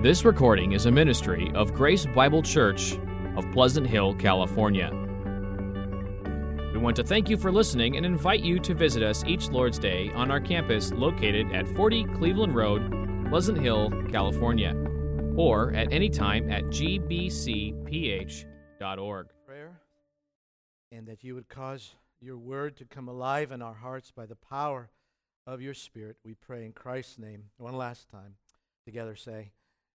This recording is a ministry of Grace Bible Church of Pleasant Hill, California. We want to thank you for listening and invite you to visit us each Lord's Day on our campus located at 40 Cleveland Road, Pleasant Hill, California, or at any time at gbcph.org. prayer and that you would cause your word to come alive in our hearts by the power of your spirit. We pray in Christ's name. One last time. Together say,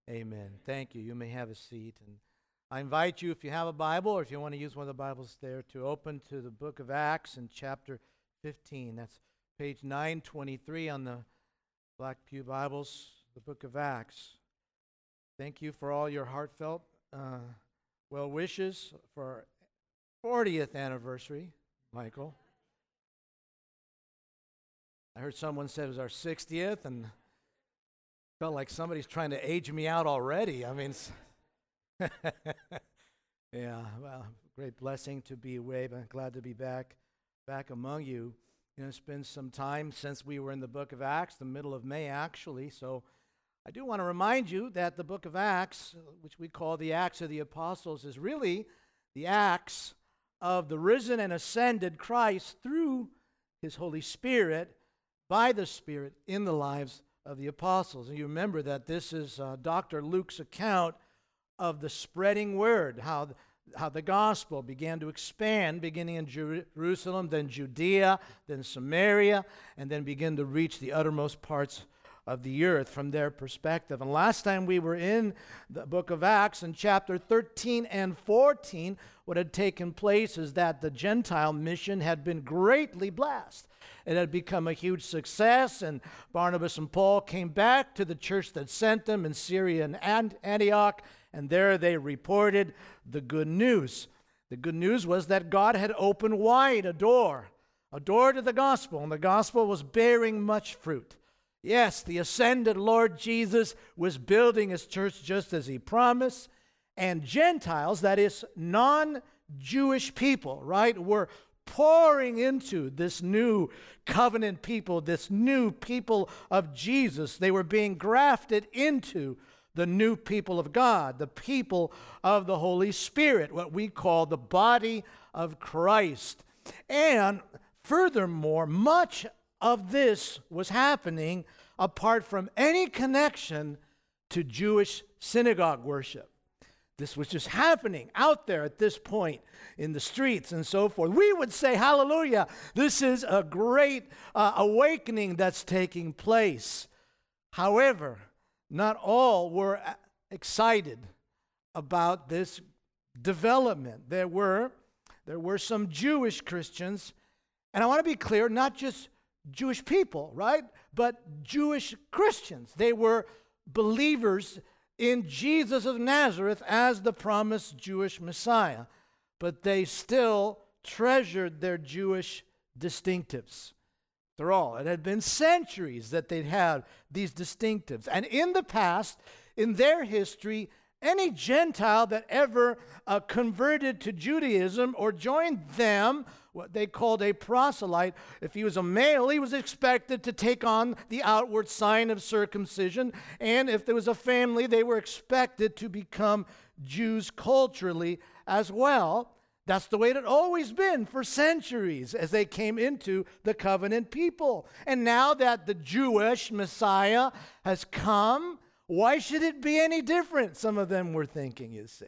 Amen. Thank you. You may have a seat. And I invite you, if you have a Bible or if you want to use one of the Bibles there, to open to the book of Acts in chapter 15. That's page 923 on the Black Pew Bibles, the book of Acts. Thank you for all your heartfelt uh, well wishes for our 40th anniversary, Michael. I heard someone said it was our 60th, and felt like somebody's trying to age me out already. I mean, yeah, well, great blessing to be away, but glad to be back, back among you. You know, it's been some time since we were in the book of Acts, the middle of May, actually. So I do want to remind you that the book of Acts, which we call the Acts of the Apostles, is really the Acts of the risen and ascended Christ through his Holy Spirit, by the Spirit, in the lives of the apostles. And you remember that this is uh, Dr. Luke's account of the spreading word, how, how the gospel began to expand, beginning in Jeru- Jerusalem, then Judea, then Samaria, and then begin to reach the uttermost parts of the earth from their perspective. And last time we were in the book of Acts, in chapter 13 and 14, what had taken place is that the Gentile mission had been greatly blessed. It had become a huge success, and Barnabas and Paul came back to the church that sent them in Syria and Antioch, and there they reported the good news. The good news was that God had opened wide a door, a door to the gospel, and the gospel was bearing much fruit. Yes, the ascended Lord Jesus was building his church just as he promised, and Gentiles, that is, non Jewish people, right, were pouring into this new covenant people, this new people of Jesus. They were being grafted into the new people of God, the people of the Holy Spirit, what we call the body of Christ. And furthermore, much of this was happening apart from any connection to Jewish synagogue worship. This was just happening out there at this point in the streets and so forth. We would say, Hallelujah, this is a great uh, awakening that's taking place. However, not all were uh, excited about this development. There were, there were some Jewish Christians, and I want to be clear, not just Jewish people, right? But Jewish Christians. They were believers in Jesus of Nazareth as the promised Jewish Messiah, but they still treasured their Jewish distinctives. After all, it had been centuries that they'd had these distinctives. And in the past, in their history, any Gentile that ever uh, converted to Judaism or joined them, what they called a proselyte, if he was a male, he was expected to take on the outward sign of circumcision. And if there was a family, they were expected to become Jews culturally as well. That's the way it had always been for centuries as they came into the covenant people. And now that the Jewish Messiah has come, why should it be any different? Some of them were thinking, you see.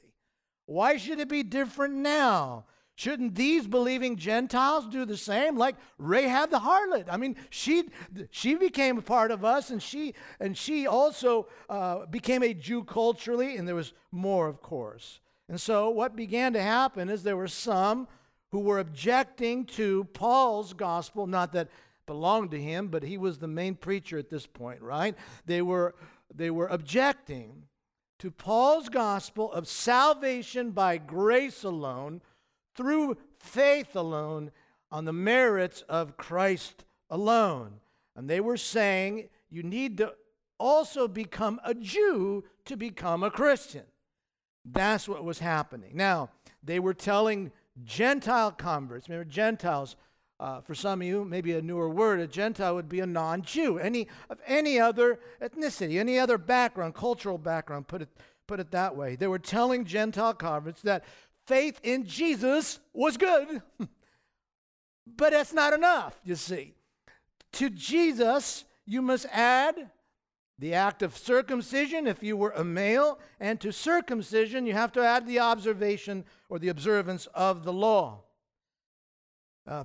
Why should it be different now? Shouldn't these believing Gentiles do the same? Like Rahab the harlot. I mean, she she became a part of us, and she and she also uh, became a Jew culturally, and there was more, of course. And so, what began to happen is there were some who were objecting to Paul's gospel, not that belonged to him, but he was the main preacher at this point, right? They were they were objecting to Paul's gospel of salvation by grace alone, through faith alone, on the merits of Christ alone. And they were saying you need to also become a Jew to become a Christian. That's what was happening. Now, they were telling Gentile converts, remember, Gentiles uh, for some of you, maybe a newer word, a Gentile would be a non Jew, any, of any other ethnicity, any other background, cultural background, put it, put it that way. They were telling Gentile converts that faith in Jesus was good. but that's not enough, you see. To Jesus, you must add the act of circumcision if you were a male, and to circumcision, you have to add the observation or the observance of the law. Uh,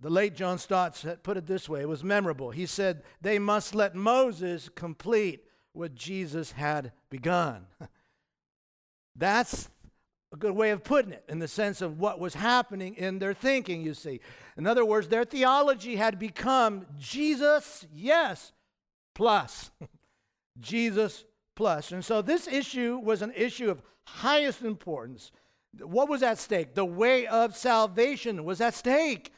the late John Stott put it this way it was memorable. He said, They must let Moses complete what Jesus had begun. That's a good way of putting it in the sense of what was happening in their thinking, you see. In other words, their theology had become Jesus, yes, plus. Jesus plus. And so this issue was an issue of highest importance. What was at stake? The way of salvation was at stake.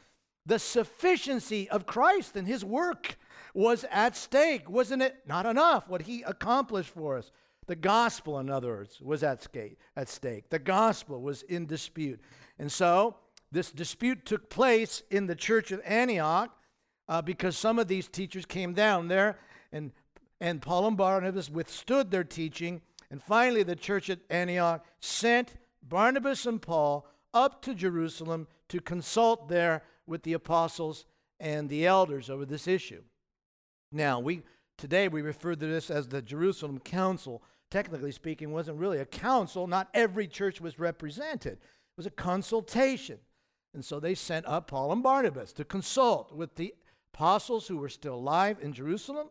The sufficiency of Christ and his work was at stake. Wasn't it not enough what he accomplished for us? The gospel, in other words, was at stake. At stake. The gospel was in dispute. And so this dispute took place in the church of Antioch uh, because some of these teachers came down there and, and Paul and Barnabas withstood their teaching. And finally, the church at Antioch sent Barnabas and Paul up to Jerusalem to consult there with the apostles and the elders over this issue. Now, we today we refer to this as the Jerusalem Council. Technically speaking, wasn't really a council. Not every church was represented. It was a consultation. And so they sent up Paul and Barnabas to consult with the apostles who were still alive in Jerusalem.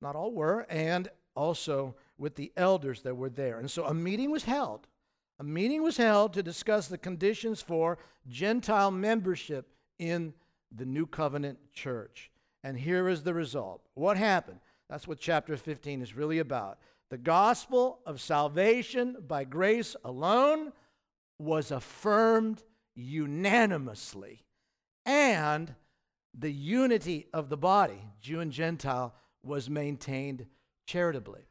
Not all were, and also with the elders that were there. And so a meeting was held. A meeting was held to discuss the conditions for Gentile membership in the new covenant church. And here is the result. What happened? That's what chapter 15 is really about. The gospel of salvation by grace alone was affirmed unanimously, and the unity of the body, Jew and Gentile, was maintained charitably.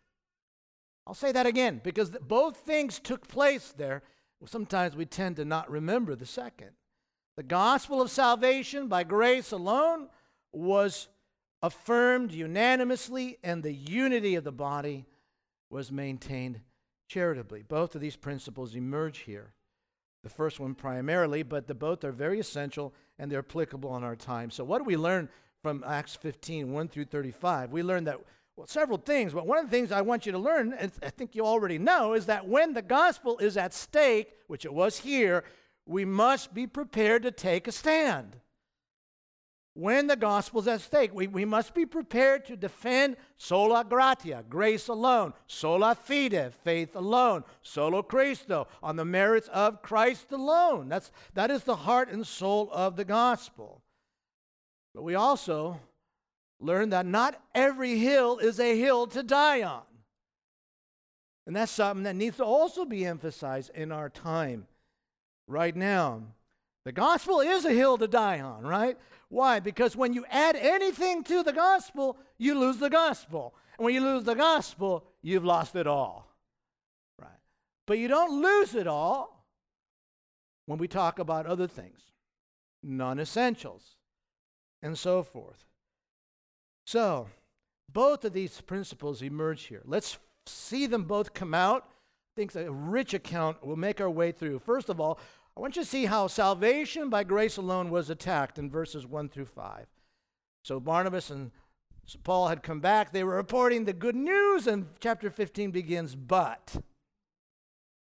I'll say that again because both things took place there. Sometimes we tend to not remember the second. The gospel of salvation by grace alone was affirmed unanimously, and the unity of the body was maintained charitably. Both of these principles emerge here. The first one primarily, but the both are very essential and they're applicable in our time. So, what do we learn from Acts 15, 1 through 35? We learn that, well, several things, but one of the things I want you to learn, and I think you already know, is that when the gospel is at stake, which it was here, we must be prepared to take a stand. When the gospel is at stake, we, we must be prepared to defend sola gratia, grace alone, sola fide, faith alone, solo Christo, on the merits of Christ alone. That's, that is the heart and soul of the gospel. But we also learn that not every hill is a hill to die on. And that's something that needs to also be emphasized in our time right now. The gospel is a hill to die on, right? Why? Because when you add anything to the gospel, you lose the gospel. And when you lose the gospel, you've lost it all. Right? But you don't lose it all when we talk about other things, non essentials, and so forth. So, both of these principles emerge here. Let's see them both come out. I think a rich account will make our way through. First of all, I want you to see how salvation by grace alone was attacked in verses 1 through 5. So Barnabas and Paul had come back. They were reporting the good news, and chapter 15 begins, but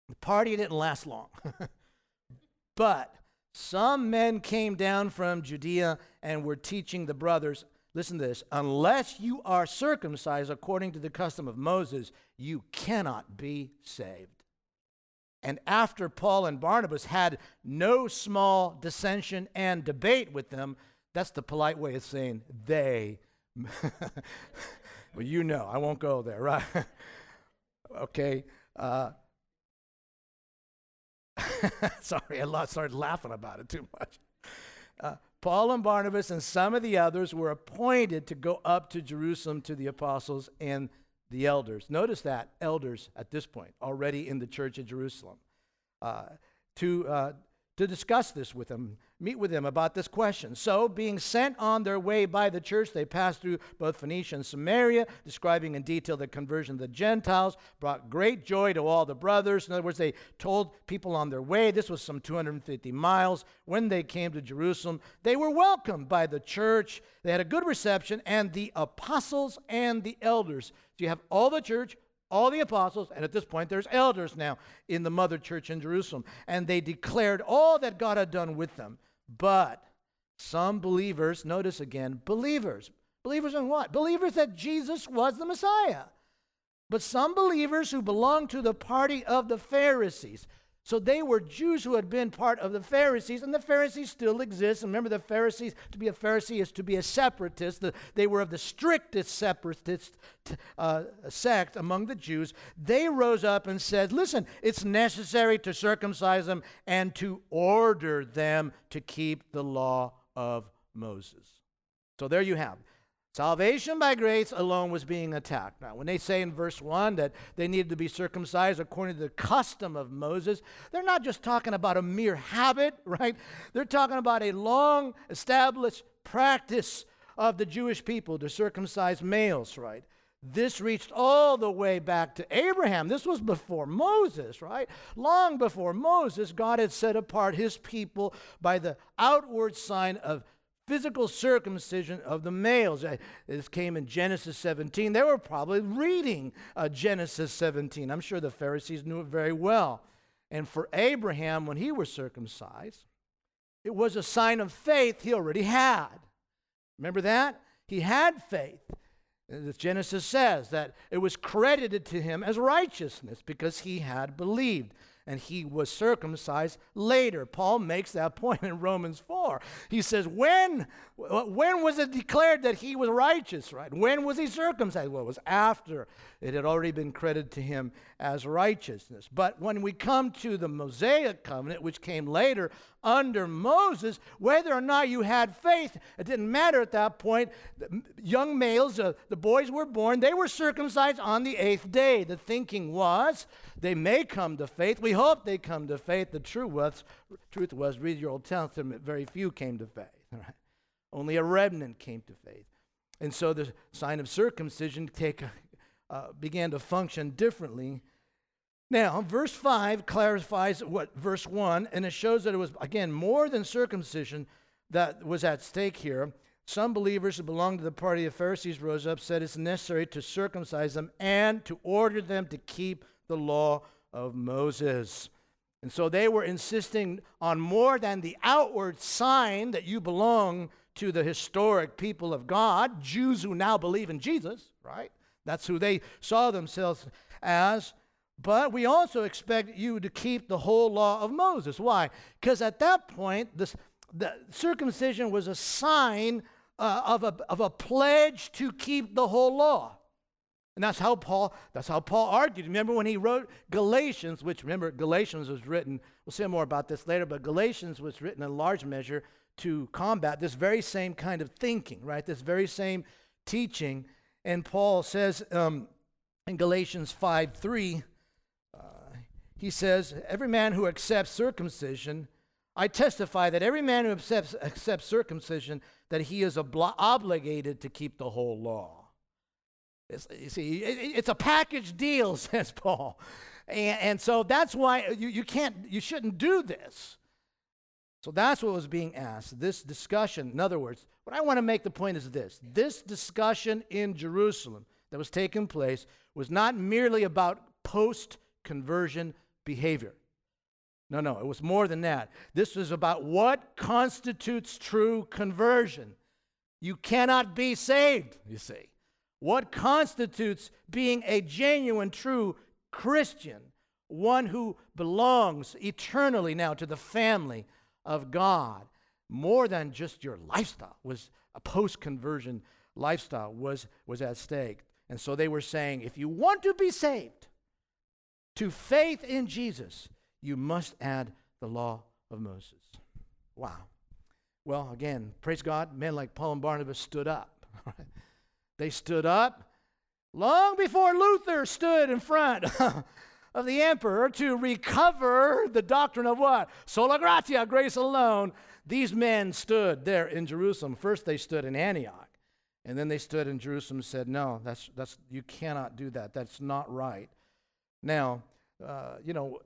the party didn't last long. but some men came down from Judea and were teaching the brothers listen to this unless you are circumcised according to the custom of Moses, you cannot be saved. And after Paul and Barnabas had no small dissension and debate with them, that's the polite way of saying they. well, you know, I won't go there, right? okay. Uh, sorry, I started laughing about it too much. Uh, Paul and Barnabas and some of the others were appointed to go up to Jerusalem to the apostles and the elders. Notice that, elders at this point, already in the church at Jerusalem, uh, to, uh, to discuss this with them, meet with them about this question. So, being sent on their way by the church, they passed through both Phoenicia and Samaria, describing in detail the conversion of the Gentiles, brought great joy to all the brothers. In other words, they told people on their way, this was some 250 miles. When they came to Jerusalem, they were welcomed by the church. They had a good reception, and the apostles and the elders. So, you have all the church, all the apostles, and at this point there's elders now in the mother church in Jerusalem, and they declared all that God had done with them. But some believers, notice again, believers. Believers in what? Believers that Jesus was the Messiah. But some believers who belonged to the party of the Pharisees. So they were Jews who had been part of the Pharisees, and the Pharisees still exist. And remember, the Pharisees, to be a Pharisee is to be a separatist. The, they were of the strictest separatist uh, sect among the Jews. They rose up and said, Listen, it's necessary to circumcise them and to order them to keep the law of Moses. So there you have Salvation by grace alone was being attacked. Now, when they say in verse 1 that they needed to be circumcised according to the custom of Moses, they're not just talking about a mere habit, right? They're talking about a long established practice of the Jewish people to circumcise males, right? This reached all the way back to Abraham. This was before Moses, right? Long before Moses, God had set apart his people by the outward sign of physical circumcision of the males. Uh, this came in Genesis 17. They were probably reading uh, Genesis 17. I'm sure the Pharisees knew it very well. And for Abraham, when he was circumcised, it was a sign of faith he already had. Remember that? He had faith. As Genesis says that it was credited to him as righteousness because he had believed and he was circumcised later. Paul makes that point in Romans 4. He says, When, when was it declared that he was righteous, right? When was he circumcised? Well, it was after it had already been credited to him as righteousness. But when we come to the Mosaic covenant, which came later under Moses, whether or not you had faith, it didn't matter at that point. The young males, uh, the boys were born, they were circumcised on the eighth day. The thinking was they may come to faith. We hope they come to faith. The truth was, truth was read your Old Testament, very few came to faith. Right? Only a remnant came to faith. And so the sign of circumcision take, uh, began to function differently now, verse 5 clarifies what verse 1, and it shows that it was, again, more than circumcision that was at stake here. Some believers who belonged to the party of Pharisees rose up, said it's necessary to circumcise them and to order them to keep the law of Moses. And so they were insisting on more than the outward sign that you belong to the historic people of God, Jews who now believe in Jesus, right? That's who they saw themselves as. But we also expect you to keep the whole law of Moses. Why? Because at that point, this, the circumcision was a sign uh, of, a, of a pledge to keep the whole law. And that's how Paul, that's how Paul argued. Remember when he wrote Galatians, which remember Galatians was written, we'll say more about this later, but Galatians was written in large measure to combat this very same kind of thinking, right? This very same teaching. And Paul says um, in Galatians 5 3, he says, Every man who accepts circumcision, I testify that every man who accepts, accepts circumcision, that he is obli- obligated to keep the whole law. It's, you see, it, it's a package deal, says Paul. And, and so that's why you, you can't, you shouldn't do this. So that's what was being asked. This discussion, in other words, what I want to make the point is this this discussion in Jerusalem that was taking place was not merely about post conversion behavior. No, no, it was more than that. This was about what constitutes true conversion. You cannot be saved, you see. What constitutes being a genuine, true Christian? One who belongs eternally now to the family of God. More than just your lifestyle was a post conversion lifestyle was, was at stake. And so they were saying, if you want to be saved, to faith in Jesus, you must add the law of Moses. Wow. Well, again, praise God, men like Paul and Barnabas stood up. they stood up long before Luther stood in front of the emperor to recover the doctrine of what? Sola gratia, grace alone. These men stood there in Jerusalem. First, they stood in Antioch. And then they stood in Jerusalem and said, No, that's, that's, you cannot do that. That's not right. Now, uh, you know,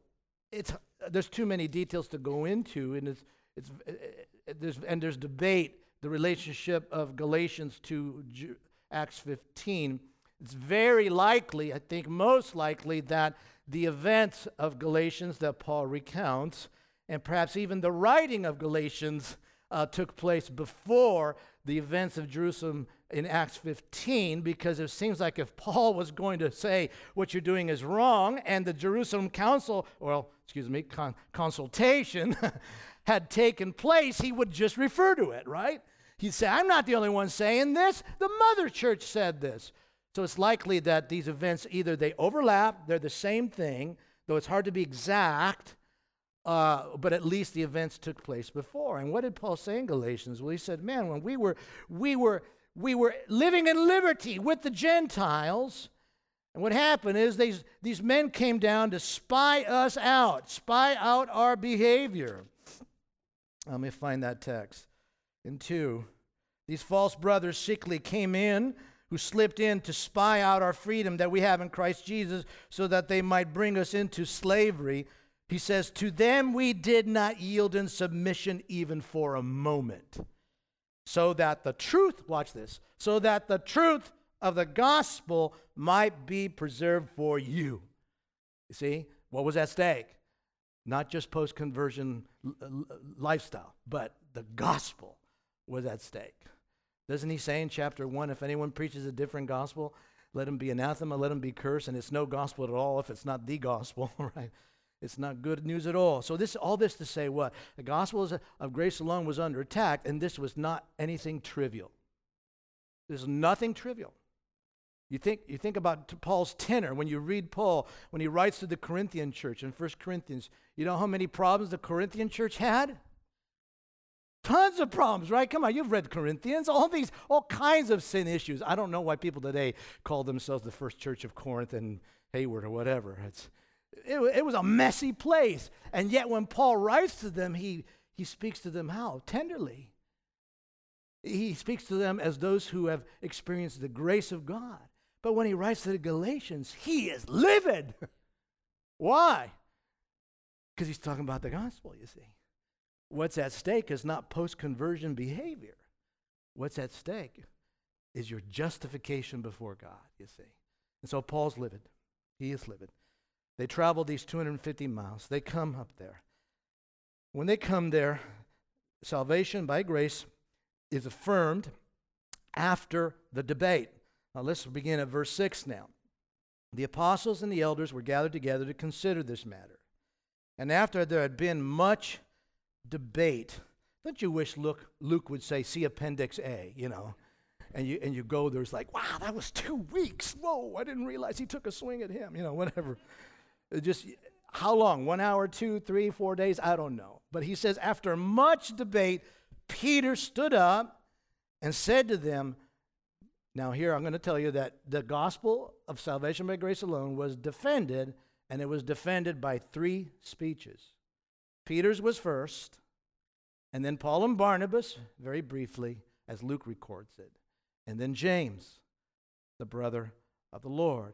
it's, there's too many details to go into, and, it's, it's, it, it, there's, and there's debate, the relationship of Galatians to Ju- Acts 15. It's very likely, I think most likely, that the events of Galatians that Paul recounts, and perhaps even the writing of Galatians, uh, took place before the events of Jerusalem in Acts 15 because it seems like if Paul was going to say what you're doing is wrong and the Jerusalem council, well, excuse me, con- consultation had taken place, he would just refer to it, right? He'd say, I'm not the only one saying this. The mother church said this. So it's likely that these events either they overlap, they're the same thing, though it's hard to be exact, uh, but at least the events took place before. And what did Paul say in Galatians? Well, he said, "Man, when we were we were we were living in liberty with the Gentiles, and what happened is these these men came down to spy us out, spy out our behavior." Let me find that text. In two, these false brothers sickly came in who slipped in to spy out our freedom that we have in Christ Jesus so that they might bring us into slavery he says, To them we did not yield in submission even for a moment. So that the truth, watch this, so that the truth of the gospel might be preserved for you. You see, what was at stake? Not just post conversion lifestyle, but the gospel was at stake. Doesn't he say in chapter 1 if anyone preaches a different gospel, let him be anathema, let him be cursed, and it's no gospel at all if it's not the gospel, right? It's not good news at all. So this, all this to say what? The gospel of grace alone was under attack, and this was not anything trivial. There's nothing trivial. You think, you think about Paul's tenor when you read Paul, when he writes to the Corinthian church in 1 Corinthians, you know how many problems the Corinthian church had? Tons of problems, right? Come on, you've read Corinthians, all these, all kinds of sin issues. I don't know why people today call themselves the first church of Corinth and Hayward or whatever. It's, it, it was a messy place. And yet, when Paul writes to them, he, he speaks to them how? Tenderly. He speaks to them as those who have experienced the grace of God. But when he writes to the Galatians, he is livid. Why? Because he's talking about the gospel, you see. What's at stake is not post conversion behavior. What's at stake is your justification before God, you see. And so Paul's livid. He is livid. They travel these 250 miles. They come up there. When they come there, salvation by grace is affirmed after the debate. Now let's begin at verse 6 now. The apostles and the elders were gathered together to consider this matter. And after there had been much debate, don't you wish Luke, Luke would say, see Appendix A, you know? And you, and you go, there's like, wow, that was two weeks. Whoa, I didn't realize he took a swing at him, you know, whatever. Uh, just how long? One hour, two, three, four days? I don't know. But he says, after much debate, Peter stood up and said to them, Now, here I'm going to tell you that the gospel of salvation by grace alone was defended, and it was defended by three speeches. Peter's was first, and then Paul and Barnabas, very briefly, as Luke records it, and then James, the brother of the Lord.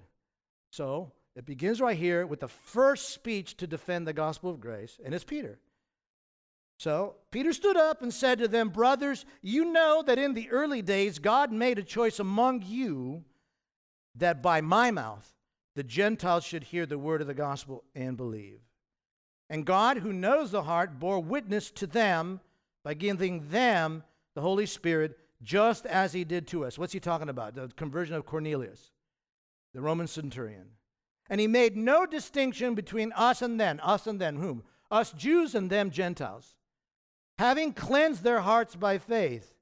So, it begins right here with the first speech to defend the gospel of grace, and it's Peter. So Peter stood up and said to them, Brothers, you know that in the early days God made a choice among you that by my mouth the Gentiles should hear the word of the gospel and believe. And God, who knows the heart, bore witness to them by giving them the Holy Spirit just as he did to us. What's he talking about? The conversion of Cornelius, the Roman centurion. And he made no distinction between us and them. Us and them, whom? Us Jews and them Gentiles. Having cleansed their hearts by faith.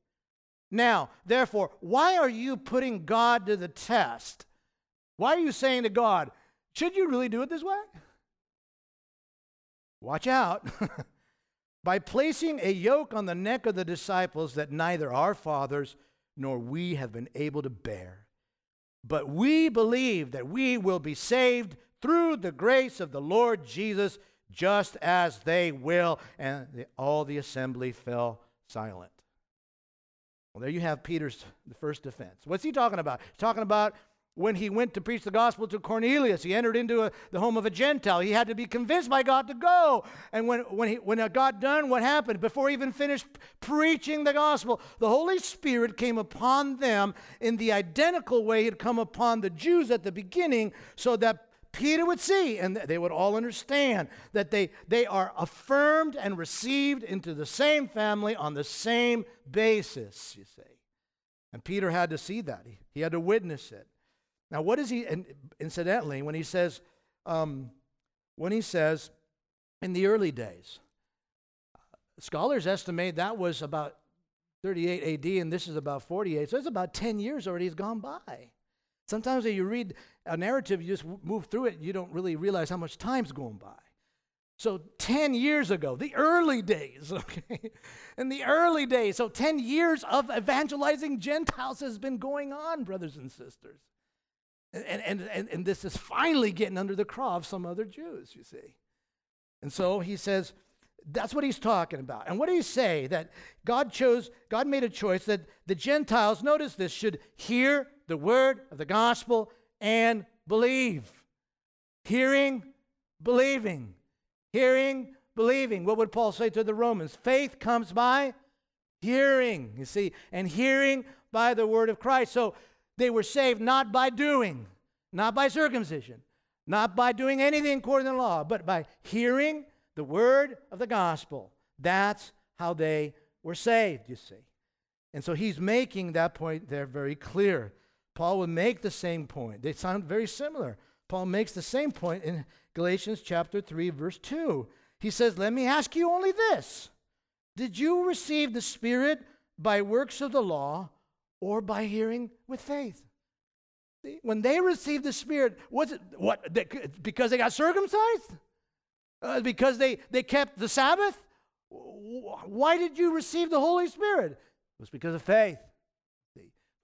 Now, therefore, why are you putting God to the test? Why are you saying to God, should you really do it this way? Watch out. by placing a yoke on the neck of the disciples that neither our fathers nor we have been able to bear. But we believe that we will be saved through the grace of the Lord Jesus, just as they will. And the, all the assembly fell silent. Well, there you have Peter's the first defense. What's he talking about? He's talking about when he went to preach the gospel to Cornelius. He entered into a, the home of a Gentile. He had to be convinced by God to go. And when, when, he, when it got done, what happened? Before he even finished preaching the gospel, the Holy Spirit came upon them in the identical way he had come upon the Jews at the beginning, so that Peter would see and they would all understand that they, they are affirmed and received into the same family on the same basis, you see. And Peter had to see that, he, he had to witness it. Now, what is he, and incidentally, when he says, um, when he says, in the early days, scholars estimate that was about 38 AD, and this is about 48. So it's about 10 years already has gone by. Sometimes when you read a narrative, you just move through it, you don't really realize how much time's going by. So 10 years ago, the early days, okay? In the early days, so 10 years of evangelizing Gentiles has been going on, brothers and sisters. And, and, and, and this is finally getting under the craw of some other Jews, you see. And so he says, that's what he's talking about. And what do you say? That God chose, God made a choice that the Gentiles, notice this, should hear the word of the gospel and believe. Hearing, believing. Hearing, believing. What would Paul say to the Romans? Faith comes by hearing, you see, and hearing by the word of Christ. So they were saved not by doing, not by circumcision, not by doing anything according to the law, but by hearing the word of the gospel. That's how they were saved, you see. And so he's making that point there very clear. Paul would make the same point. They sound very similar. Paul makes the same point in Galatians chapter 3 verse 2. He says, "Let me ask you only this. Did you receive the Spirit by works of the law or by hearing with faith. See, when they received the Spirit, was it what? They, Because they got circumcised? Uh, because they, they kept the Sabbath? Why did you receive the Holy Spirit? It was because of faith.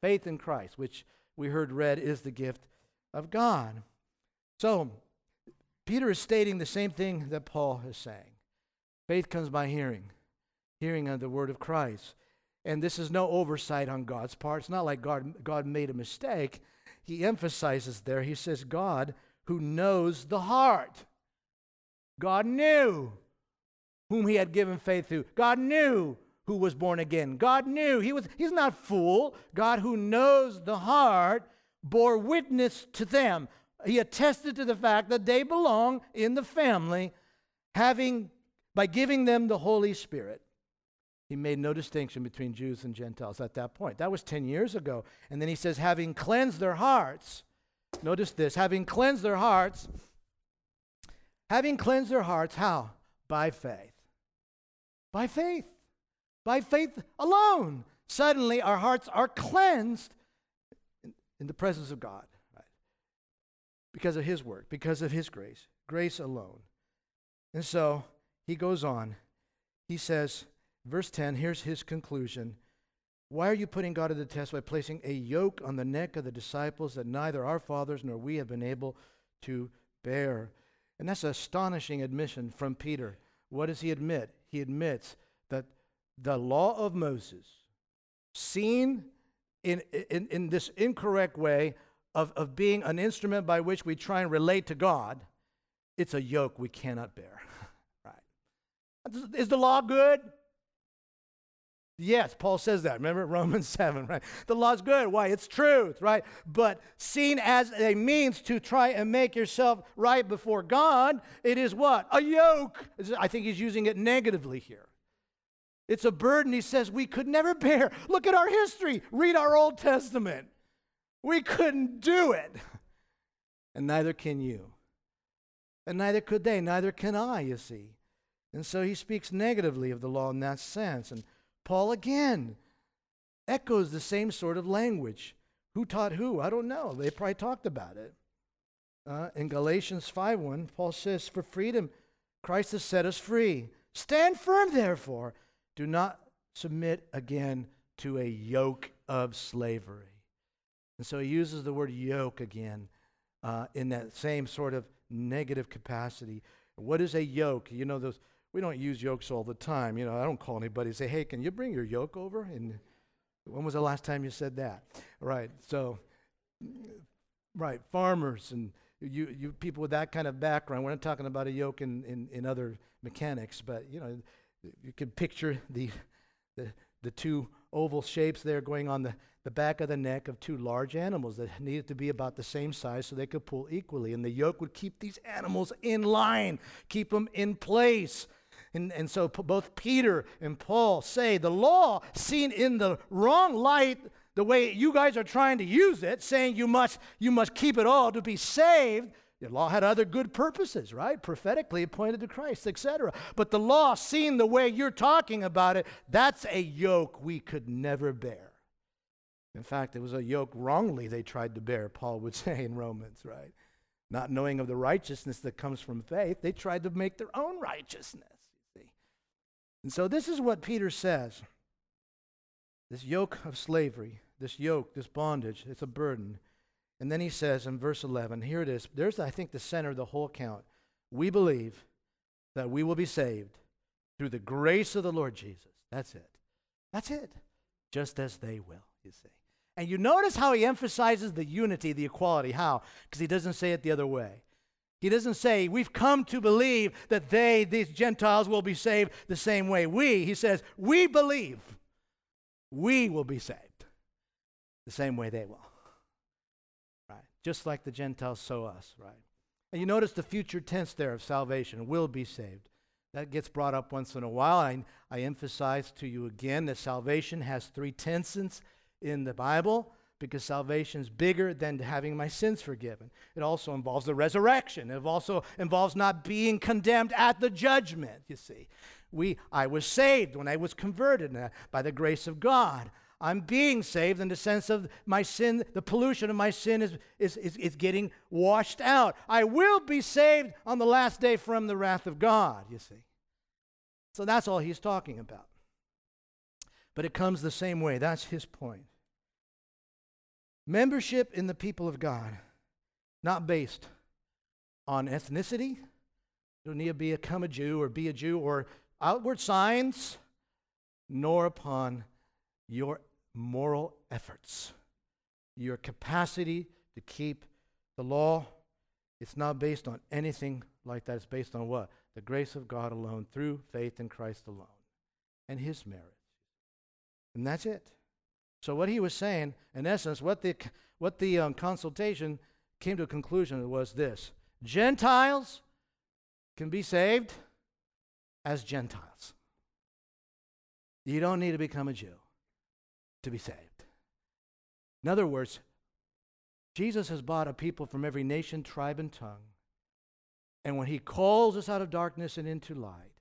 Faith in Christ, which we heard read is the gift of God. So, Peter is stating the same thing that Paul is saying. Faith comes by hearing, hearing of the word of Christ. And this is no oversight on God's part. It's not like God, God made a mistake. He emphasizes there, he says, God who knows the heart. God knew whom he had given faith to. God knew who was born again. God knew. He was, he's not fool. God who knows the heart bore witness to them. He attested to the fact that they belong in the family, having by giving them the Holy Spirit. He made no distinction between Jews and Gentiles at that point. That was 10 years ago. And then he says, having cleansed their hearts, notice this, having cleansed their hearts, having cleansed their hearts, how? By faith. By faith. By faith alone. Suddenly our hearts are cleansed in, the presence of God, right? Because of his work, because of his grace, grace alone. And so he goes on. He says, Verse 10, here's his conclusion. Why are you putting God to the test by placing a yoke on the neck of the disciples that neither our fathers nor we have been able to bear? And that's an astonishing admission from Peter. What does he admit? He admits that the law of Moses, seen in, in, in this incorrect way of, of being an instrument by which we try and relate to God, it's a yoke we cannot bear. right? Is the law good? Yes, Paul says that. Remember Romans 7, right? The law's good. Why? It's truth, right? But seen as a means to try and make yourself right before God, it is what? A yoke. I think he's using it negatively here. It's a burden he says we could never bear. Look at our history. Read our Old Testament. We couldn't do it. And neither can you. And neither could they. Neither can I, you see. And so he speaks negatively of the law in that sense. And Paul again echoes the same sort of language. Who taught who? I don't know. They probably talked about it. Uh, in Galatians 5:1, Paul says, "For freedom Christ has set us free. Stand firm, therefore. Do not submit again to a yoke of slavery." And so he uses the word yoke again uh, in that same sort of negative capacity. What is a yoke? You know, those we don't use yokes all the time. You know, I don't call anybody and say, hey, can you bring your yoke over? And when was the last time you said that? Right. So, right, farmers and you, you people with that kind of background. We're not talking about a yoke in, in, in other mechanics, but you know, you can picture the, the, the two oval shapes there going on the, the back of the neck of two large animals that needed to be about the same size so they could pull equally. And the yoke would keep these animals in line, keep them in place. And, and so p- both Peter and Paul say the law, seen in the wrong light, the way you guys are trying to use it, saying you must, you must keep it all to be saved. The law had other good purposes, right? Prophetically, it pointed to Christ, etc. But the law, seen the way you're talking about it, that's a yoke we could never bear. In fact, it was a yoke wrongly they tried to bear, Paul would say in Romans, right? Not knowing of the righteousness that comes from faith, they tried to make their own righteousness. And so this is what Peter says this yoke of slavery, this yoke, this bondage, it's a burden. And then he says in verse 11, here it is. There's, I think, the center of the whole account. We believe that we will be saved through the grace of the Lord Jesus. That's it. That's it. Just as they will, you see. And you notice how he emphasizes the unity, the equality. How? Because he doesn't say it the other way. He doesn't say, We've come to believe that they, these Gentiles, will be saved the same way we. He says, We believe we will be saved the same way they will. Right? Just like the Gentiles, so us, right? And you notice the future tense there of salvation will be saved. That gets brought up once in a while. I, I emphasize to you again that salvation has three tenses in the Bible because salvation is bigger than having my sins forgiven. It also involves the resurrection. It also involves not being condemned at the judgment, you see. We, I was saved when I was converted uh, by the grace of God. I'm being saved in the sense of my sin, the pollution of my sin is, is, is, is getting washed out. I will be saved on the last day from the wrath of God, you see. So that's all he's talking about. But it comes the same way. That's his point. Membership in the people of God, not based on ethnicity. You don't need to become a Jew or be a Jew or outward signs, nor upon your moral efforts, your capacity to keep the law. It's not based on anything like that. It's based on what? The grace of God alone, through faith in Christ alone, and His merit. And that's it. So what he was saying, in essence, what the what the um, consultation came to a conclusion was this: Gentiles can be saved as Gentiles. You don't need to become a Jew to be saved. In other words, Jesus has bought a people from every nation, tribe, and tongue. And when he calls us out of darkness and into light,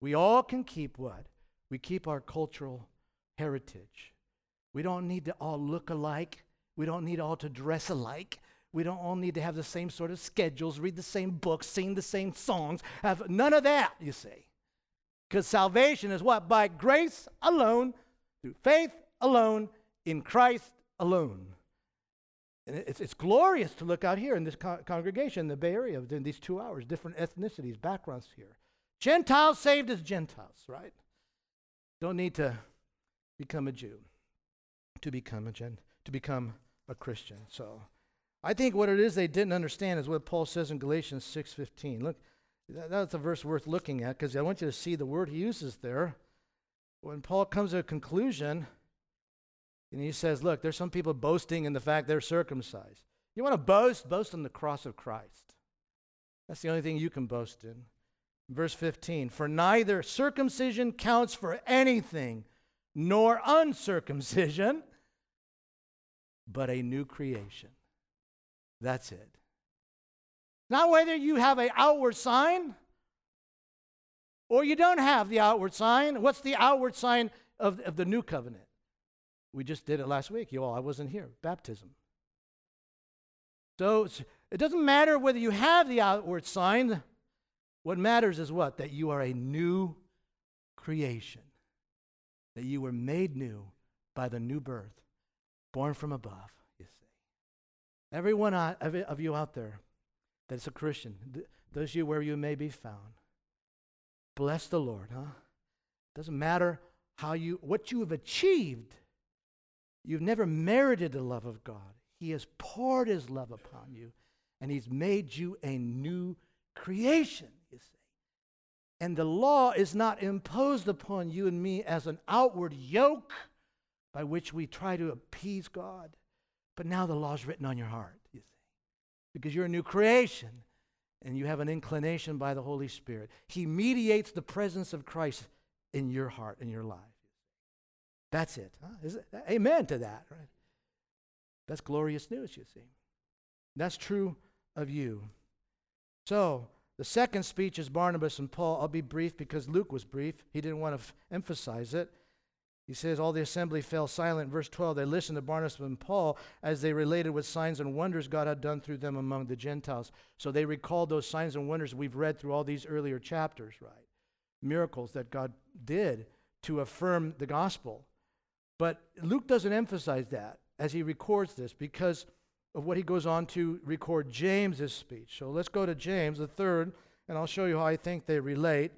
we all can keep what? We keep our cultural heritage. We don't need to all look alike. We don't need all to dress alike. We don't all need to have the same sort of schedules, read the same books, sing the same songs. Have none of that, you see. Because salvation is what? By grace alone, through faith alone, in Christ alone. And it's, it's glorious to look out here in this co- congregation the Bay Area in these two hours, different ethnicities, backgrounds here. Gentiles saved as Gentiles, right? Don't need to become a Jew to become a gen, to become a Christian. So I think what it is they didn't understand is what Paul says in Galatians 6:15. Look, that, that's a verse worth looking at because I want you to see the word he uses there. When Paul comes to a conclusion, and he says, Look, there's some people boasting in the fact they're circumcised. You want to boast? Boast on the cross of Christ. That's the only thing you can boast in. Verse 15 For neither circumcision counts for anything, nor uncircumcision, but a new creation. That's it. Not whether you have an outward sign or you don't have the outward sign. What's the outward sign of, of the new covenant? We just did it last week, you all. I wasn't here. Baptism. So it doesn't matter whether you have the outward sign. What matters is what? That you are a new creation, that you were made new by the new birth, born from above, you see. Every one of you out there, that's a Christian, those you where you may be found. Bless the Lord, huh? Doesn't matter how you what you have achieved. You've never merited the love of God. He has poured his love upon you, and he's made you a new creation, you see. And the law is not imposed upon you and me as an outward yoke by which we try to appease God. But now the law is written on your heart, you see, because you're a new creation and you have an inclination by the Holy Spirit. He mediates the presence of Christ in your heart, in your life. That's it. Huh? It? Amen to that, right? That's glorious news, you see. That's true of you. So, the second speech is Barnabas and Paul. I'll be brief because Luke was brief. He didn't want to f- emphasize it. He says, All the assembly fell silent. Verse 12, they listened to Barnabas and Paul as they related what signs and wonders God had done through them among the Gentiles. So they recalled those signs and wonders we've read through all these earlier chapters, right? Miracles that God did to affirm the gospel. But Luke doesn't emphasize that as he records this because of what he goes on to record James's speech. So let's go to James, the third, and I'll show you how I think they relate.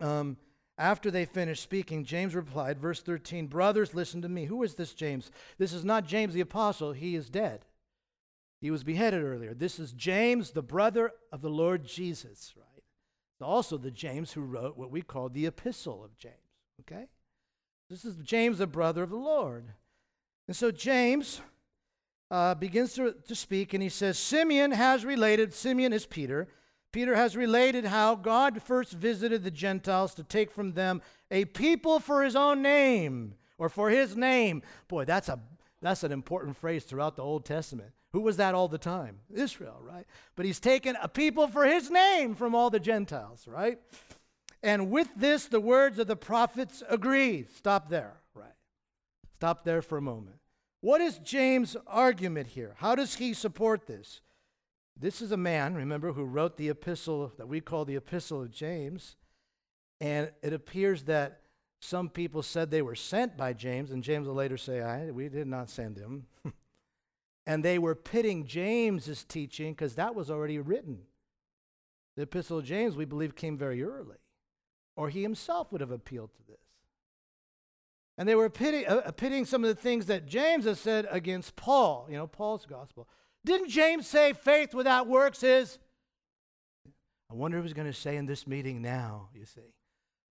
Um, after they finished speaking, James replied, verse 13, Brothers, listen to me. Who is this James? This is not James the apostle, he is dead. He was beheaded earlier. This is James, the brother of the Lord Jesus, right? Also, the James who wrote what we call the Epistle of James, okay? This is James, the brother of the Lord. And so James uh, begins to, to speak, and he says, Simeon has related, Simeon is Peter. Peter has related how God first visited the Gentiles to take from them a people for his own name, or for his name. Boy, that's, a, that's an important phrase throughout the Old Testament. Who was that all the time? Israel, right? But he's taken a people for his name from all the Gentiles, right? And with this, the words of the prophets agree. Stop there, right? Stop there for a moment. What is James' argument here? How does he support this? This is a man, remember, who wrote the epistle that we call the Epistle of James. And it appears that some people said they were sent by James, and James will later say, I, We did not send him. and they were pitting James's teaching because that was already written. The Epistle of James, we believe, came very early, or he himself would have appealed to this. And they were pitting, uh, pitting some of the things that James has said against Paul, you know, Paul's gospel. Didn't James say faith without works is? I wonder who's going to say in this meeting now, you see.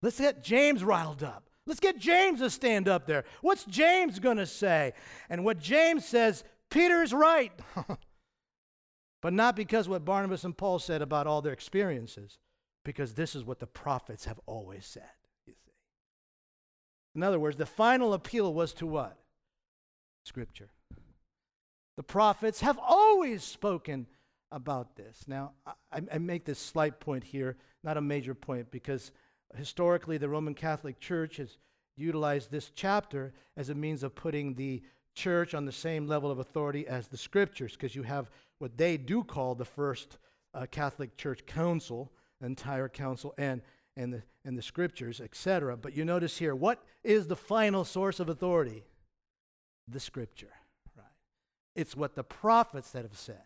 Let's get James riled up. Let's get James to stand up there. What's James going to say? And what James says, Peter is right. but not because what Barnabas and Paul said about all their experiences, because this is what the prophets have always said. You see. In other words, the final appeal was to what? Scripture. The prophets have always spoken about this. Now, I, I, make this slight point here, not a major point, because historically the Roman Catholic Church has utilized this chapter as a means of putting the church on the same level of authority as the scriptures, because you have what they do call the first uh, Catholic Church Council, entire council, and and the, and the scriptures, etc. But you notice here, what is the final source of authority? The scripture? It's what the prophets that have said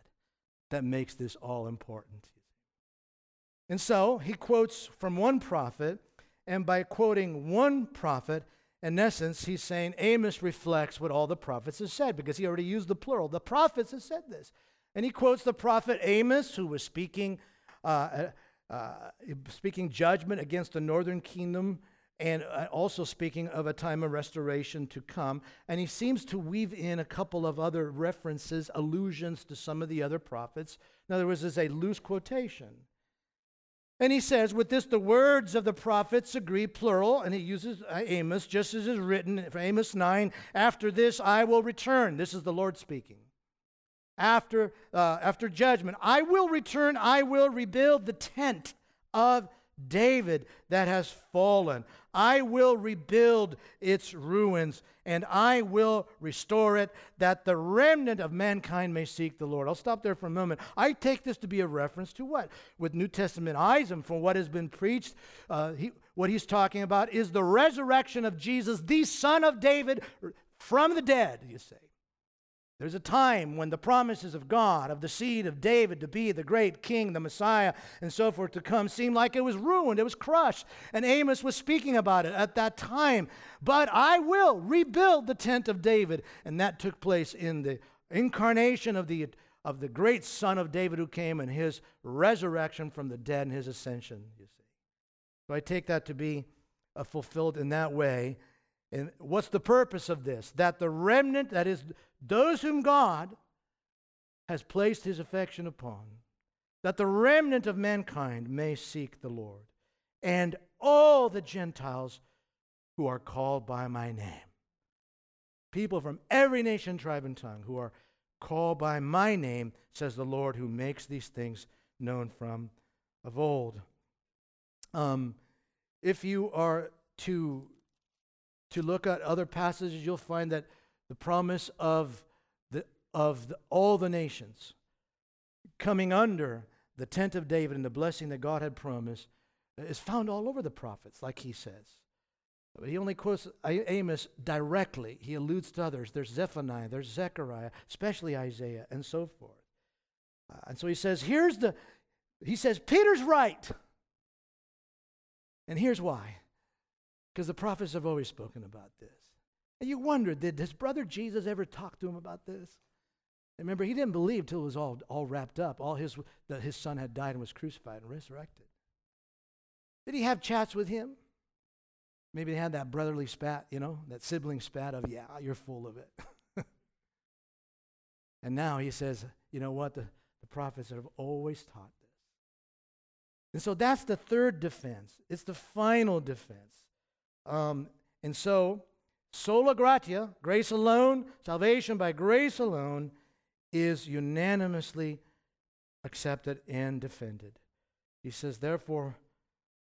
that makes this all important. And so he quotes from one prophet, and by quoting one prophet, in essence, he's saying Amos reflects what all the prophets have said because he already used the plural. The prophets have said this. And he quotes the prophet Amos, who was speaking uh, uh, speaking judgment against the northern kingdom and uh, also speaking of a time of restoration to come. And he seems to weave in a couple of other references, allusions to some of the other prophets. In other words, it's a loose quotation. And he says, with this, the words of the prophets agree, plural, and he uses uh, Amos, just as is written for Amos 9 After this I will return. This is the Lord speaking after, uh, after judgment. I will return, I will rebuild the tent of David that has fallen. I will rebuild its ruins, and I will restore it, that the remnant of mankind may seek the Lord. I'll stop there for a moment. I take this to be a reference to what? With New Testament eyes, and from what has been preached, uh, he, what he's talking about is the resurrection of Jesus, the Son of David, from the dead, you say. There's a time when the promises of God, of the seed of David to be the great king, the Messiah, and so forth to come, seemed like it was ruined, it was crushed. And Amos was speaking about it at that time. But I will rebuild the tent of David. And that took place in the incarnation of the, of the great Son of David who came and his resurrection from the dead and his ascension, you see. So I take that to be uh, fulfilled in that way. And what's the purpose of this? That the remnant, that is, those whom God has placed his affection upon, that the remnant of mankind may seek the Lord, and all the Gentiles who are called by my name. People from every nation, tribe, and tongue who are called by my name, says the Lord, who makes these things known from of old. Um, if you are to, to look at other passages, you'll find that the promise of, the, of the, all the nations coming under the tent of David and the blessing that God had promised is found all over the prophets, like he says. But he only quotes Amos directly. He alludes to others. There's Zephaniah, there's Zechariah, especially Isaiah, and so forth. Uh, and so he says, here's the, he says, Peter's right. And here's why. Because the prophets have always spoken about this. And you wonder, did his brother Jesus ever talk to him about this? Remember, he didn't believe till it was all, all wrapped up, all his, that his son had died and was crucified and resurrected. Did he have chats with him? Maybe they had that brotherly spat, you know, that sibling spat of, yeah, you're full of it. and now he says, you know what? The, the prophets have always taught this. And so that's the third defense. It's the final defense. Um, and so sola gratia, grace alone, salvation by grace alone, is unanimously accepted and defended. He says, therefore,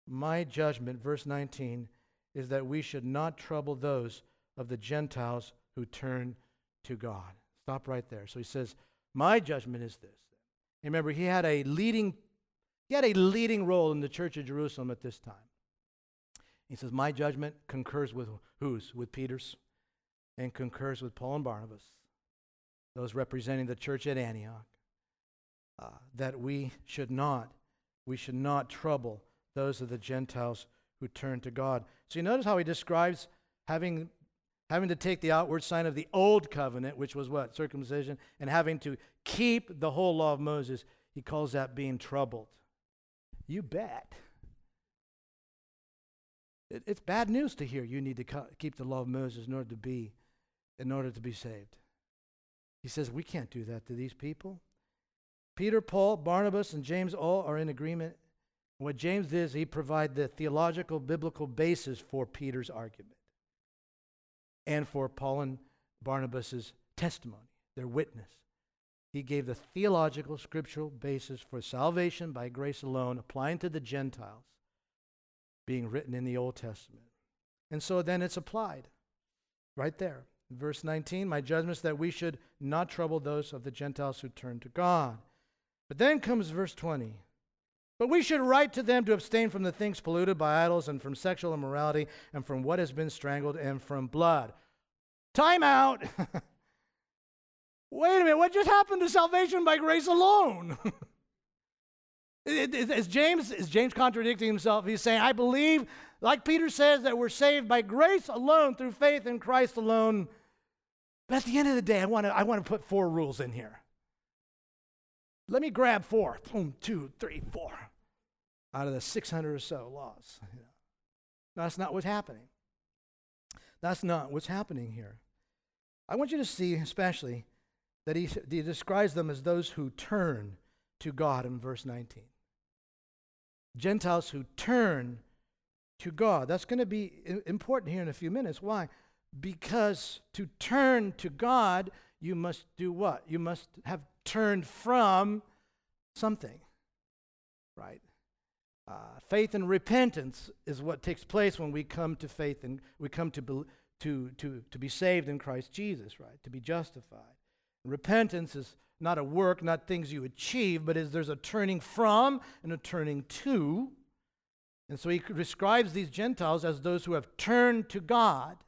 my judgment, verse 19, is that we should not trouble those of the Gentiles who turn to God. Stop right there. So he says, My judgment is this. Remember, he had a leading, he had a leading role in the church of Jerusalem at this time. He says, My judgment concurs with whose? With Peter's, and concurs with Paul and Barnabas, those representing the church at Antioch, uh, that we should not, we should not trouble those of the Gentiles who turn to God. So you notice how he describes having, having to take the outward sign of the old covenant, which was what? Circumcision, and having to keep the whole law of Moses. He calls that being troubled. You bet. It, it's bad news to hear you need to co- keep the law of Moses in order to be in order to be saved. He says we can't do that to these people. Peter, Paul, Barnabas, and James all are in agreement what James did is he provided the theological, biblical basis for Peter's argument and for Paul and Barnabas' testimony, their witness. He gave the theological, scriptural basis for salvation by grace alone, applying to the Gentiles, being written in the Old Testament. And so then it's applied right there. Verse 19, my judgment is that we should not trouble those of the Gentiles who turn to God. But then comes verse 20. But we should write to them to abstain from the things polluted by idols and from sexual immorality and from what has been strangled and from blood. Time out. Wait a minute, what just happened to salvation by grace alone? is, James, is James contradicting himself? He's saying, I believe, like Peter says, that we're saved by grace alone through faith in Christ alone. But at the end of the day, I want to I want to put four rules in here. Let me grab four. Boom, two, three, four out of the 600 or so laws. That's not what's happening. That's not what's happening here. I want you to see, especially, that he, he describes them as those who turn to God in verse 19. Gentiles who turn to God. That's going to be important here in a few minutes. Why? Because to turn to God, you must do what? You must have turned from something, right? Uh, faith and repentance is what takes place when we come to faith and we come to, be, to, to, to be saved in Christ Jesus, right? To be justified. Repentance is not a work, not things you achieve, but is there's a turning from and a turning to. And so he describes these Gentiles as those who have turned to God.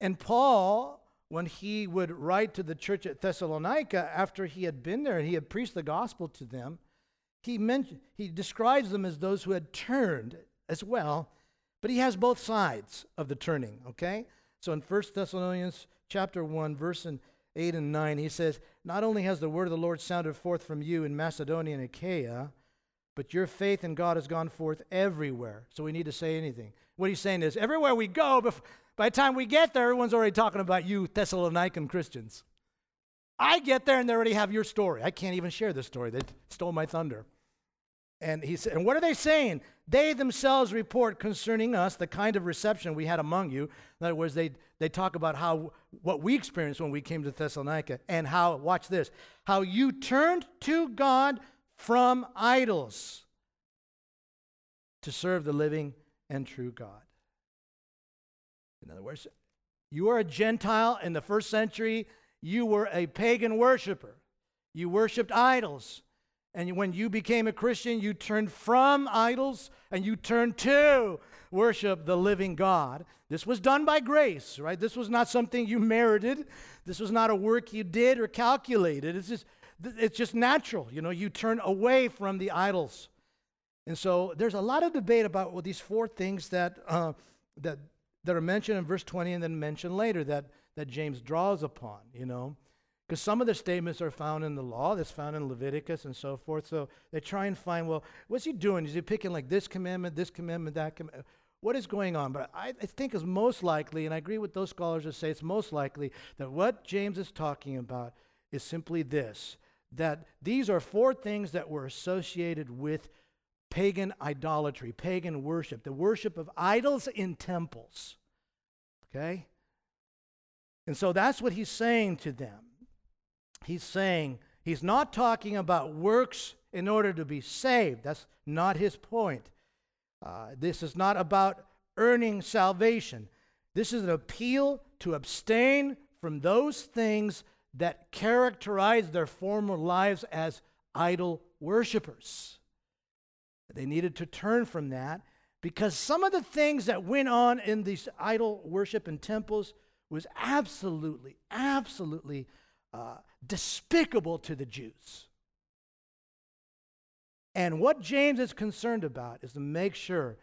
And Paul when he would write to the church at Thessalonica after he had been there and he had preached the gospel to them, he, mentioned, he describes them as those who had turned as well, but he has both sides of the turning, okay? So in 1 Thessalonians chapter 1, verse 8 and 9, he says, Not only has the word of the Lord sounded forth from you in Macedonia and Achaia, but your faith in God has gone forth everywhere. So we need to say anything. What he's saying is, everywhere we go, by the time we get there, everyone's already talking about you, Thessalonican Christians. I get there and they already have your story. I can't even share this story. They stole my thunder. And he said, and what are they saying? They themselves report concerning us the kind of reception we had among you. In other words, they, they talk about how what we experienced when we came to Thessalonica and how, watch this, how you turned to God from idols to serve the living and true God. In other words, you were a Gentile in the first century, you were a pagan worshiper. You worshiped idols. And when you became a Christian, you turned from idols and you turned to worship the living God. This was done by grace, right? This was not something you merited. This was not a work you did or calculated. It's just, it's just natural. You know, you turn away from the idols. And so there's a lot of debate about well, these four things that, uh, that, that are mentioned in verse 20 and then mentioned later that, that James draws upon, you know. Because some of the statements are found in the law, that's found in Leviticus and so forth. So they try and find, well, what's he doing? Is he picking like this commandment, this commandment, that commandment? What is going on? But I, I think is most likely, and I agree with those scholars that say it's most likely that what James is talking about is simply this that these are four things that were associated with pagan idolatry, pagan worship, the worship of idols in temples. Okay? And so that's what he's saying to them he's saying he's not talking about works in order to be saved. That's not his point. Uh, this is not about earning salvation. This is an appeal to abstain from those things that characterized their former lives as idol worshippers. They needed to turn from that because some of the things that went on in these idol worship and temples was absolutely, absolutely uh, despicable to the Jews. And what James is concerned about is to make sure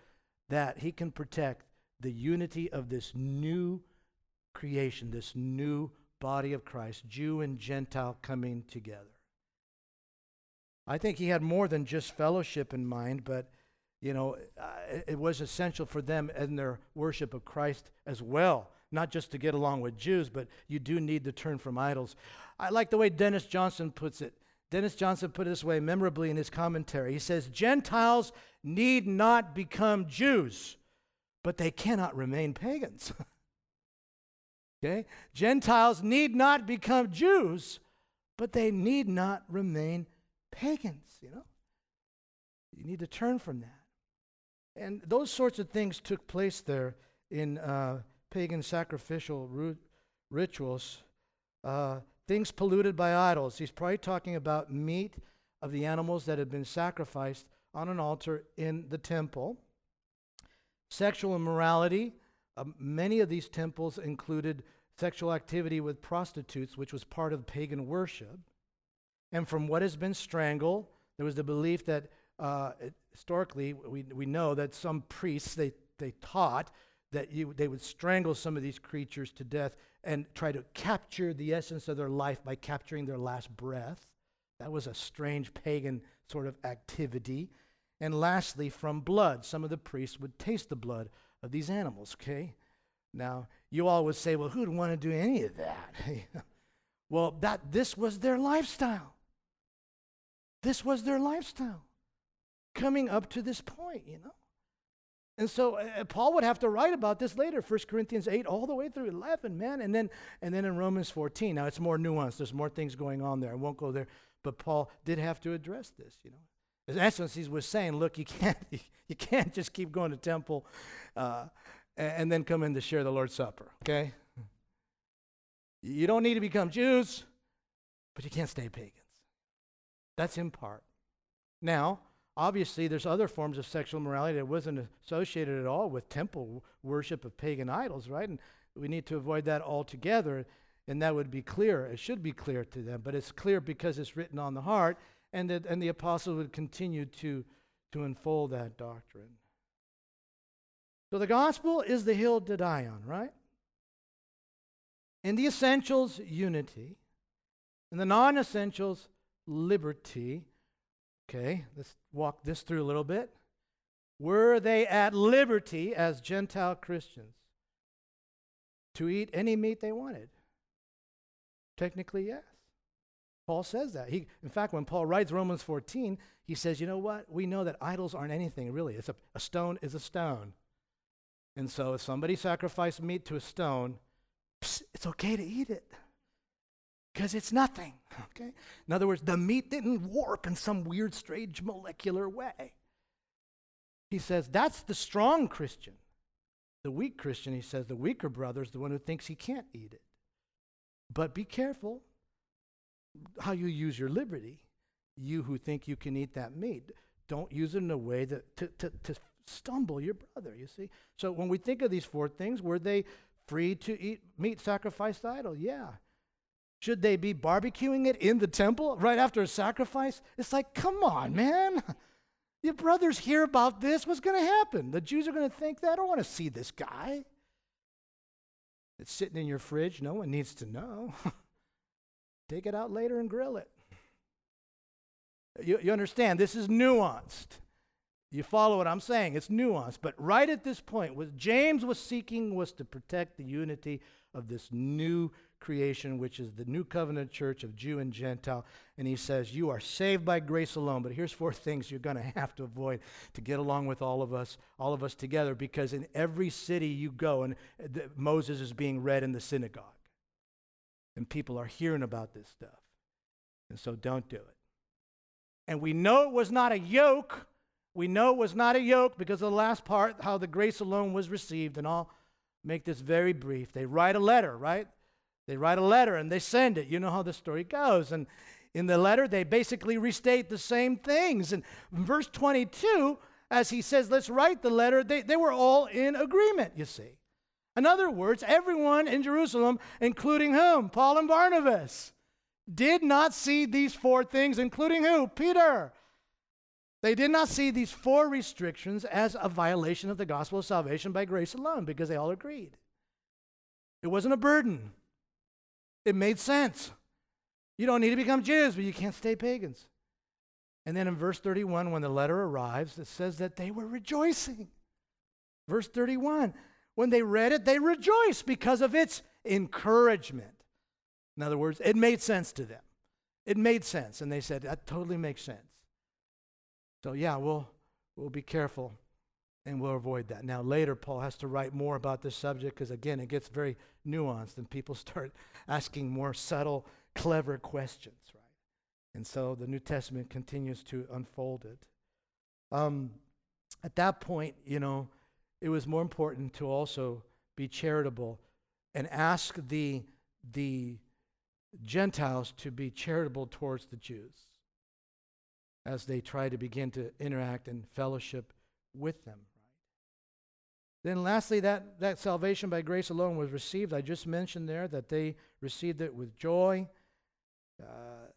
that he can protect the unity of this new creation, this new body of Christ, Jew and Gentile coming together. I think he had more than just fellowship in mind, but you know, uh, it was essential for them in their worship of Christ as well not just to get along with Jews, but you do need to turn from idols. I like the way Dennis Johnson puts it. Dennis Johnson put it this way memorably in his commentary. He says, Gentiles need not become Jews, but they cannot remain pagans. okay? Gentiles need not become Jews, but they need not remain pagans, you know? You need to turn from that. And those sorts of things took place there in uh, pagan sacrificial rituals, uh, things polluted by idols. He's probably talking about meat of the animals that had been sacrificed on an altar in the temple. Sexual immorality. Uh, many of these temples included sexual activity with prostitutes, which was part of pagan worship. And from what has been strangled, there was the belief that uh, historically we, we know that some priests they, they taught that you, they would strangle some of these creatures to death and try to capture the essence of their life by capturing their last breath. That was a strange pagan sort of activity. And lastly, from blood, some of the priests would taste the blood of these animals, okay? Now, you all would say, well, who'd want to do any of that? well, that this was their lifestyle. This was their lifestyle. Coming up to this point, you know. And so uh, Paul would have to write about this later, 1 Corinthians 8 all the way through 11, man. And then, and then in Romans 14. Now it's more nuanced. There's more things going on there. I won't go there. But Paul did have to address this, you know. Essence, he was saying, look, you can't, you can't just keep going to temple uh, and then come in to share the Lord's Supper, okay? You don't need to become Jews, but you can't stay pagans. That's in part. Now, Obviously, there's other forms of sexual morality that wasn't associated at all with temple worship of pagan idols, right? And we need to avoid that altogether. and that would be clear. It should be clear to them, but it's clear because it's written on the heart, and, that, and the apostles would continue to, to unfold that doctrine. So the gospel is the hill to die on, right? In the essentials, unity. In the non essentials, liberty. Okay, let's walk this through a little bit. Were they at liberty as Gentile Christians to eat any meat they wanted? Technically, yes. Paul says that. He, in fact, when Paul writes Romans 14, he says, you know what? We know that idols aren't anything, really. It's a, a stone is a stone. And so if somebody sacrificed meat to a stone, psst, it's okay to eat it because it's nothing. Okay? In other words, the meat didn't warp in some weird, strange molecular way. He says that's the strong Christian. The weak Christian, he says, the weaker brother is the one who thinks he can't eat it. But be careful how you use your liberty. You who think you can eat that meat, don't use it in a way that to, to, to stumble your brother, you see. So when we think of these four things, were they free to eat meat sacrificed to idol? Yeah. Should they be barbecuing it in the temple right after a sacrifice? It's like, come on, man. Your brothers hear about this. What's going to happen? The Jews are going to think that. I don't want to see this guy. It's sitting in your fridge. No one needs to know. Take it out later and grill it. You, you understand, this is nuanced. You follow what I'm saying? It's nuanced. But right at this point, what James was seeking was to protect the unity of this new creation, which is the new covenant church of Jew and Gentile. And he says, You are saved by grace alone. But here's four things you're going to have to avoid to get along with all of us, all of us together, because in every city you go, and uh, the, Moses is being read in the synagogue. And people are hearing about this stuff. And so don't do it. And we know it was not a yoke. We know it was not a yoke because of the last part, how the grace alone was received. And I'll make this very brief. They write a letter, right? They write a letter and they send it. You know how the story goes. And in the letter, they basically restate the same things. And verse 22, as he says, let's write the letter, they, they were all in agreement, you see. In other words, everyone in Jerusalem, including whom? Paul and Barnabas, did not see these four things, including who? Peter. They did not see these four restrictions as a violation of the gospel of salvation by grace alone because they all agreed. It wasn't a burden. It made sense. You don't need to become Jews, but you can't stay pagans. And then in verse 31, when the letter arrives, it says that they were rejoicing. Verse 31, when they read it, they rejoiced because of its encouragement. In other words, it made sense to them. It made sense. And they said, that totally makes sense. So, yeah, we'll, we'll be careful and we'll avoid that. Now, later, Paul has to write more about this subject because, again, it gets very nuanced and people start asking more subtle, clever questions, right? And so the New Testament continues to unfold it. Um, at that point, you know, it was more important to also be charitable and ask the, the Gentiles to be charitable towards the Jews as they try to begin to interact and fellowship with them. Then, lastly, that, that salvation by grace alone was received. I just mentioned there that they received it with joy. Uh,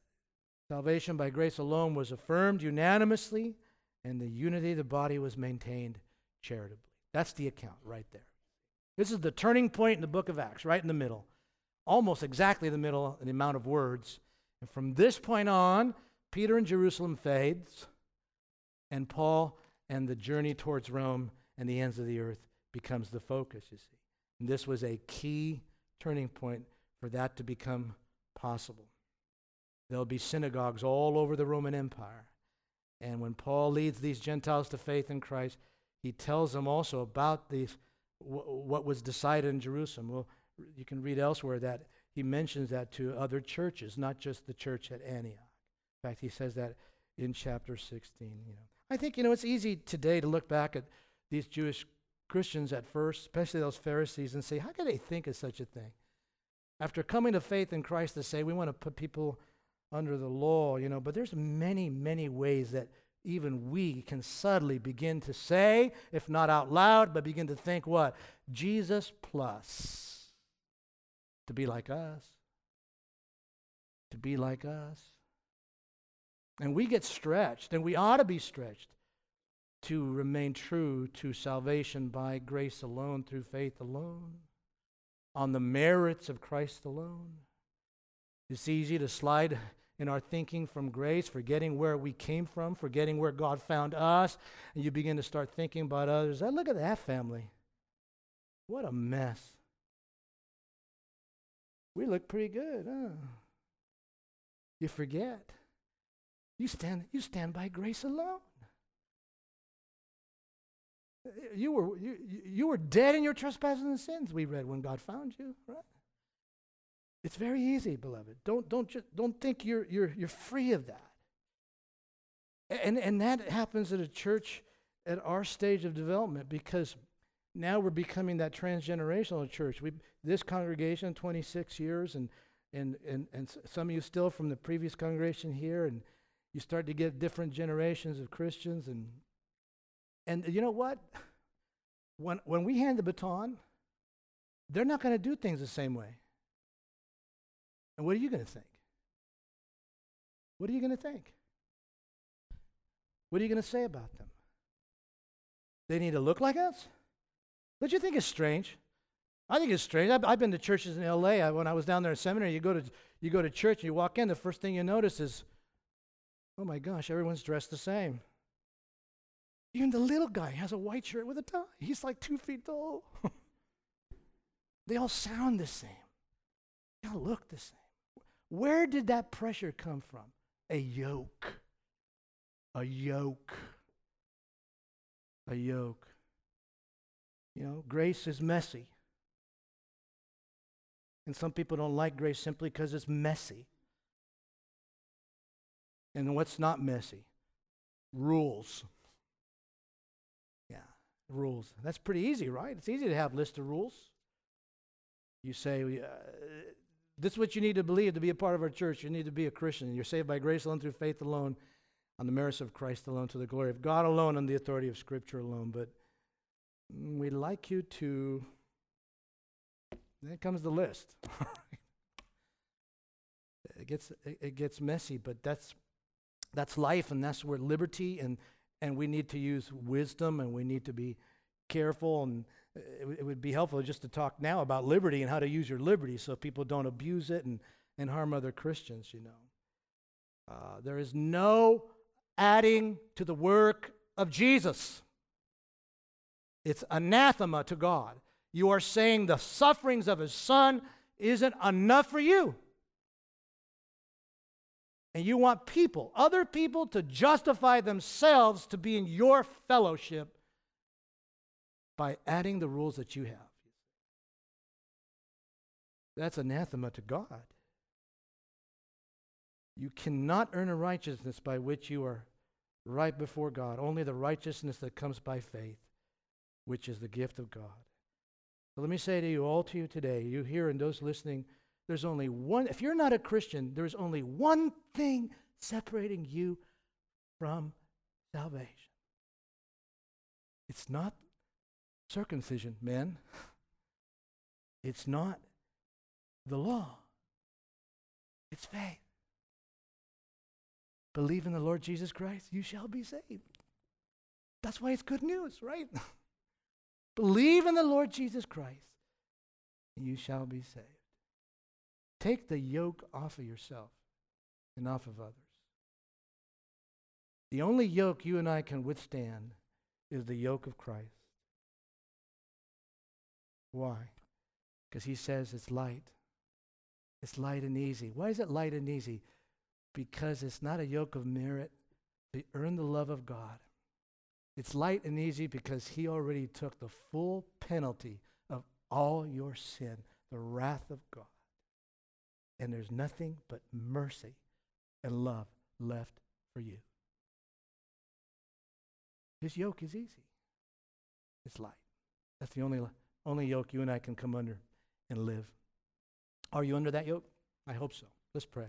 salvation by grace alone was affirmed unanimously, and the unity of the body was maintained charitably. That's the account right there. This is the turning point in the book of Acts, right in the middle. Almost exactly the middle in the amount of words. And from this point on, Peter in Jerusalem fades, and Paul and the journey towards Rome and the ends of the earth becomes the focus, you see. And this was a key turning point for that to become possible. There'll be synagogues all over the Roman Empire. And when Paul leads these Gentiles to faith in Christ, he tells them also about these, what was decided in Jerusalem. Well, you can read elsewhere that he mentions that to other churches, not just the church at Antioch. In fact, he says that in chapter 16. You know, I think you know it's easy today to look back at these Jewish Christians at first, especially those Pharisees, and say, how could they think of such a thing? After coming to faith in Christ to say we want to put people under the law, you know, but there's many, many ways that even we can subtly begin to say, if not out loud, but begin to think what? Jesus plus to be like us. to be like us. And we get stretched, and we ought to be stretched to remain true to salvation by grace alone, through faith alone, on the merits of Christ alone. It's easy to slide in our thinking from grace, forgetting where we came from, forgetting where God found us, and you begin to start thinking about others. look at that family. What a mess. We look pretty good, huh? You forget. You stand, you stand by grace alone. You were, you, you were dead in your trespasses and sins, we read when God found you, right? It's very easy, beloved. Don't, don't, don't think you're, you're, you're free of that. And, and that happens at a church at our stage of development because now we're becoming that transgenerational church. We, this congregation, 26 years, and, and, and, and some of you still from the previous congregation here, and you start to get different generations of Christians. And, and you know what? When, when we hand the baton, they're not going to do things the same way. And what are you going to think? What are you going to think? What are you going to say about them? They need to look like us? Don't you think it's strange? I think it's strange. I've, I've been to churches in LA. I, when I was down there in seminary, you go to you go to church and you walk in. The first thing you notice is, oh my gosh, everyone's dressed the same. Even the little guy has a white shirt with a tie. He's like two feet tall. they all sound the same. They all look the same. Where did that pressure come from? A yoke. A yoke. A yoke. You know, grace is messy. And some people don't like grace simply because it's messy. And what's not messy? Rules. Yeah, rules. That's pretty easy, right? It's easy to have a list of rules. You say, uh, this is what you need to believe to be a part of our church. You need to be a Christian. You're saved by grace alone, through faith alone, on the merits of Christ alone, to the glory of God alone, and the authority of Scripture alone. But we'd like you to. Then comes the list. it gets it gets messy, but that's that's life, and that's where liberty and and we need to use wisdom, and we need to be careful and it, w- it would be helpful just to talk now about liberty and how to use your liberty so people don't abuse it and, and harm other Christians, you know. Uh, there is no adding to the work of Jesus. It's anathema to God. You are saying the sufferings of his son isn't enough for you. And you want people, other people, to justify themselves to be in your fellowship by adding the rules that you have. That's anathema to God. You cannot earn a righteousness by which you are right before God, only the righteousness that comes by faith, which is the gift of God. So let me say to you, all to you today, you here and those listening, there's only one, if you're not a Christian, there's only one thing separating you from salvation. It's not circumcision, men. It's not the law, it's faith. Believe in the Lord Jesus Christ, you shall be saved. That's why it's good news, right? Believe in the Lord Jesus Christ, and you shall be saved. Take the yoke off of yourself and off of others. The only yoke you and I can withstand is the yoke of Christ. Why? Because he says it's light. It's light and easy. Why is it light and easy? Because it's not a yoke of merit to earn the love of God. It's light and easy because he already took the full penalty of all your sin, the wrath of God. And there's nothing but mercy and love left for you. His yoke is easy. It's light. That's the only only yoke you and I can come under and live. Are you under that yoke? I hope so. Let's pray.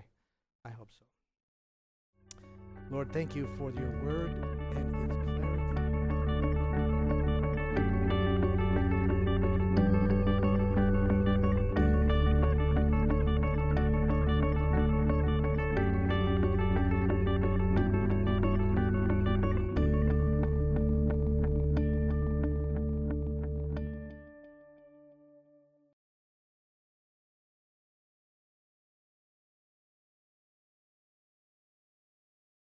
I hope so. Lord, thank you for your word and